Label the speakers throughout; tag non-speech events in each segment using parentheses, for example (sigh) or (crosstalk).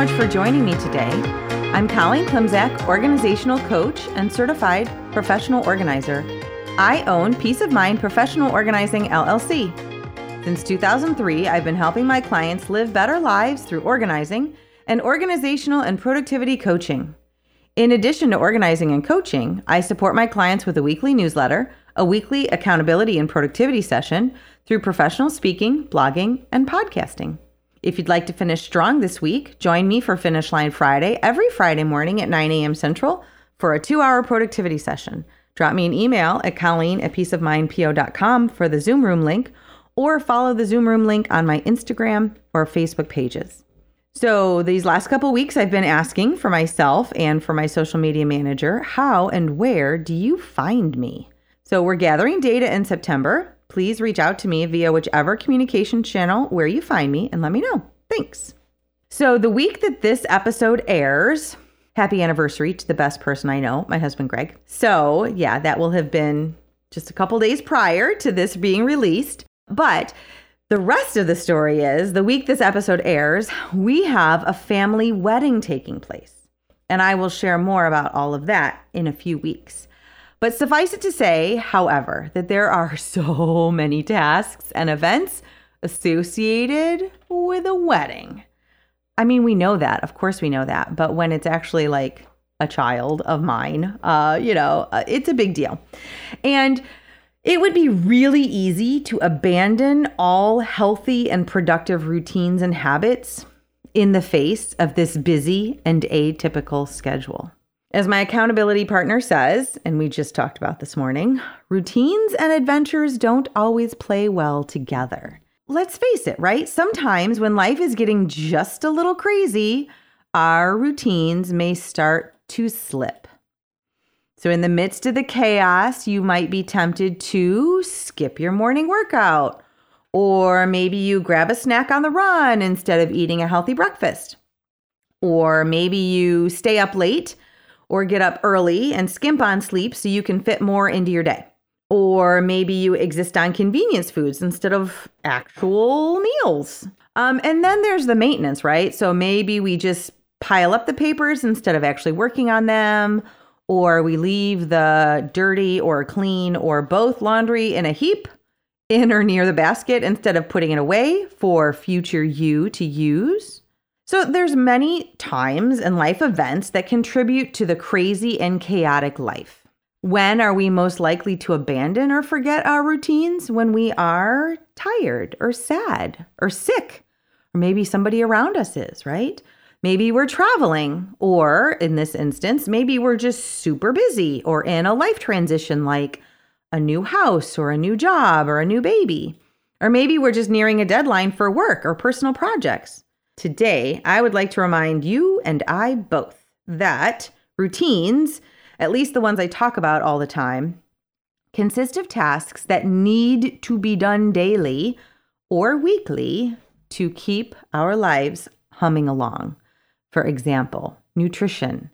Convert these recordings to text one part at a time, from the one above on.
Speaker 1: much for joining me today. I'm Colleen Klimczak, organizational coach and certified professional organizer. I own Peace of Mind Professional Organizing LLC. Since 2003, I've been helping my clients live better lives through organizing and organizational and productivity coaching. In addition to organizing and coaching, I support my clients with a weekly newsletter, a weekly accountability and productivity session through professional speaking, blogging, and podcasting. If you'd like to finish strong this week, join me for Finish Line Friday every Friday morning at 9 a.m. Central for a two hour productivity session. Drop me an email at colleen at peaceofmindpo.com for the Zoom room link or follow the Zoom room link on my Instagram or Facebook pages. So, these last couple weeks, I've been asking for myself and for my social media manager how and where do you find me? So, we're gathering data in September please reach out to me via whichever communication channel where you find me and let me know. Thanks. So, the week that this episode airs, happy anniversary to the best person I know, my husband Greg. So, yeah, that will have been just a couple days prior to this being released. But the rest of the story is the week this episode airs, we have a family wedding taking place. And I will share more about all of that in a few weeks. But suffice it to say, however, that there are (laughs) so many tasks and events associated with a wedding. I mean, we know that. Of course, we know that. But when it's actually like a child of mine, uh, you know, uh, it's a big deal. And it would be really easy to abandon all healthy and productive routines and habits in the face of this busy and atypical schedule. As my accountability partner says, and we just talked about this morning, routines and adventures don't always play well together. Let's face it, right? Sometimes when life is getting just a little crazy, our routines may start to slip. So, in the midst of the chaos, you might be tempted to skip your morning workout, or maybe you grab a snack on the run instead of eating a healthy breakfast, or maybe you stay up late or get up early and skimp on sleep so you can fit more into your day. Or maybe you exist on convenience foods instead of actual meals. Um, and then there's the maintenance, right? So maybe we just pile up the papers instead of actually working on them, or we leave the dirty or clean or both laundry in a heap in or near the basket instead of putting it away for future you to use. So there's many times and life events that contribute to the crazy and chaotic life. When are we most likely to abandon or forget our routines? When we are tired or sad or sick, or maybe somebody around us is, right? Maybe we're traveling, or in this instance, maybe we're just super busy or in a life transition like a new house or a new job or a new baby. Or maybe we're just nearing a deadline for work or personal projects. Today, I would like to remind you and I both that routines, at least the ones I talk about all the time, consist of tasks that need to be done daily or weekly to keep our lives humming along. For example, nutrition,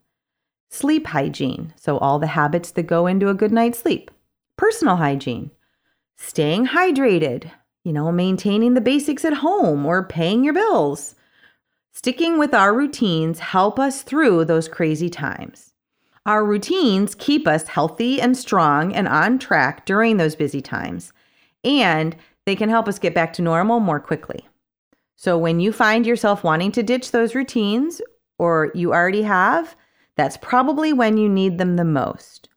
Speaker 1: sleep hygiene, so all the habits that go into a good night's sleep, personal hygiene, staying hydrated, you know, maintaining the basics at home or paying your bills, Sticking with our routines help us through those crazy times. Our routines keep us healthy and strong and on track during those busy times, and they can help us get back to normal more quickly. So, when you find yourself wanting to ditch those routines, or you already have, that's probably when you need them the most.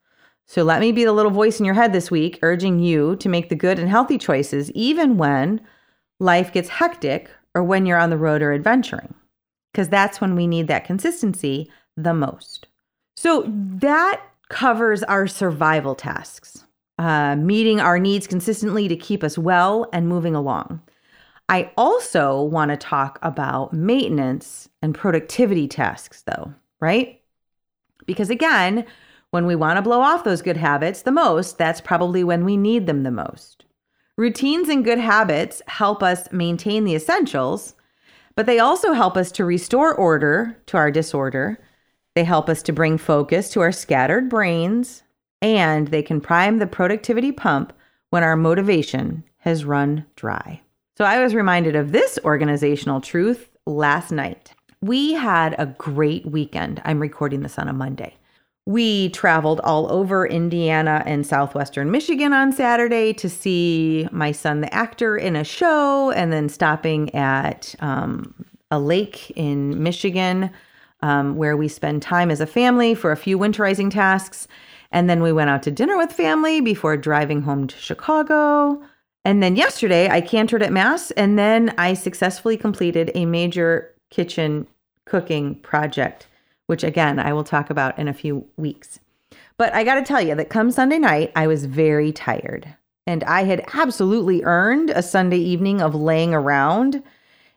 Speaker 1: So, let me be the little voice in your head this week, urging you to make the good and healthy choices, even when life gets hectic or when you're on the road or adventuring because that's when we need that consistency the most. So that covers our survival tasks, uh, meeting our needs consistently to keep us well and moving along. I also want to talk about maintenance and productivity tasks, though, right? Because again, when we want to blow off those good habits the most, that's probably when we need them the most. Routines and good habits help us maintain the essentials, but they also help us to restore order to our disorder. They help us to bring focus to our scattered brains, and they can prime the productivity pump when our motivation has run dry. So I was reminded of this organizational truth last night. we had a great weekend. I'm recording this on a Monday. We traveled all over Indiana and southwestern Michigan on Saturday to see my son, the actor, in a show, and then stopping at um, a lake in Michigan um, where we spend time as a family for a few winterizing tasks. And then we went out to dinner with family before driving home to Chicago. And then yesterday, I cantored at Mass, and then I successfully completed a major kitchen cooking project, which again, I will talk about in a few weeks. But I got to tell you that come Sunday night, I was very tired. And I had absolutely earned a Sunday evening of laying around.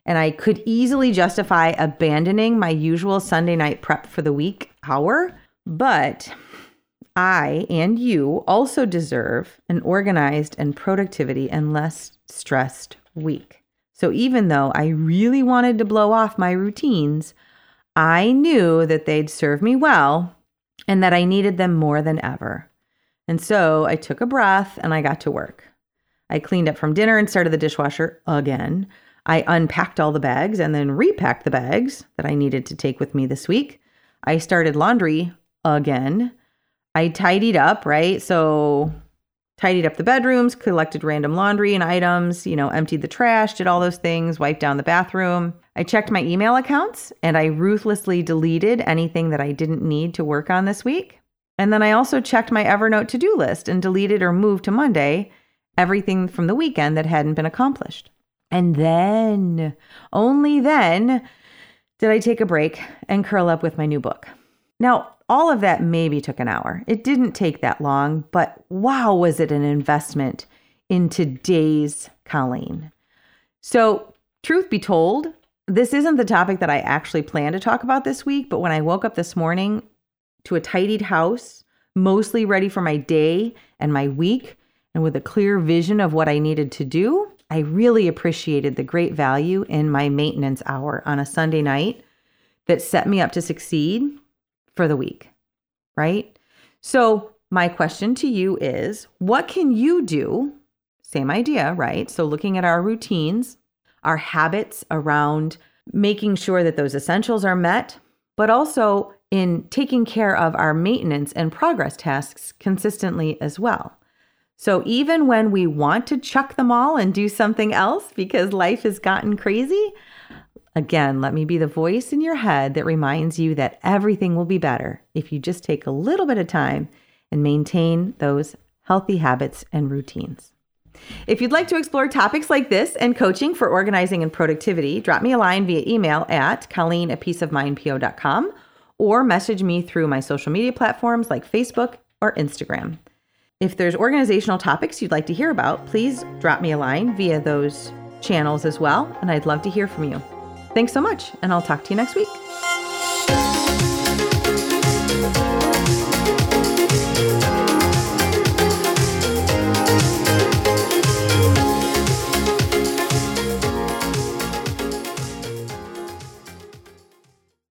Speaker 1: And I could easily justify abandoning my usual Sunday night prep for the week hour. But I and you also deserve an organized and productivity and less stressed week. So even though I really wanted to blow off my routines, I knew that they'd serve me well and that I needed them more than ever. And so I took a breath and I got to work. I cleaned up from dinner and started the dishwasher again. I unpacked all the bags and then repacked the bags that I needed to take with me this week. I started laundry again. I tidied up, right? So tidied up the bedrooms, collected random laundry and items, you know, emptied the trash, did all those things, wiped down the bathroom. I checked my email accounts and I ruthlessly deleted anything that I didn't need to work on this week. And then I also checked my Evernote to do list and deleted or moved to Monday everything from the weekend that hadn't been accomplished. And then, only then, did I take a break and curl up with my new book. Now, all of that maybe took an hour. It didn't take that long, but wow, was it an investment in today's Colleen. So, truth be told, this isn't the topic that I actually plan to talk about this week, but when I woke up this morning to a tidied house, mostly ready for my day and my week, and with a clear vision of what I needed to do, I really appreciated the great value in my maintenance hour on a Sunday night that set me up to succeed for the week, right? So, my question to you is what can you do? Same idea, right? So, looking at our routines, our habits around making sure that those essentials are met, but also in taking care of our maintenance and progress tasks consistently as well. So, even when we want to chuck them all and do something else because life has gotten crazy, Again, let me be the voice in your head that reminds you that everything will be better if you just take a little bit of time and maintain those healthy habits and routines. If you'd like to explore topics like this and coaching for organizing and productivity, drop me a line via email at colleen at peaceofmindpo.com or message me through my social media platforms like Facebook or Instagram. If there's organizational topics you'd like to hear about, please drop me a line via those channels as well, and I'd love to hear from you. Thanks so much, and I'll talk to you next week.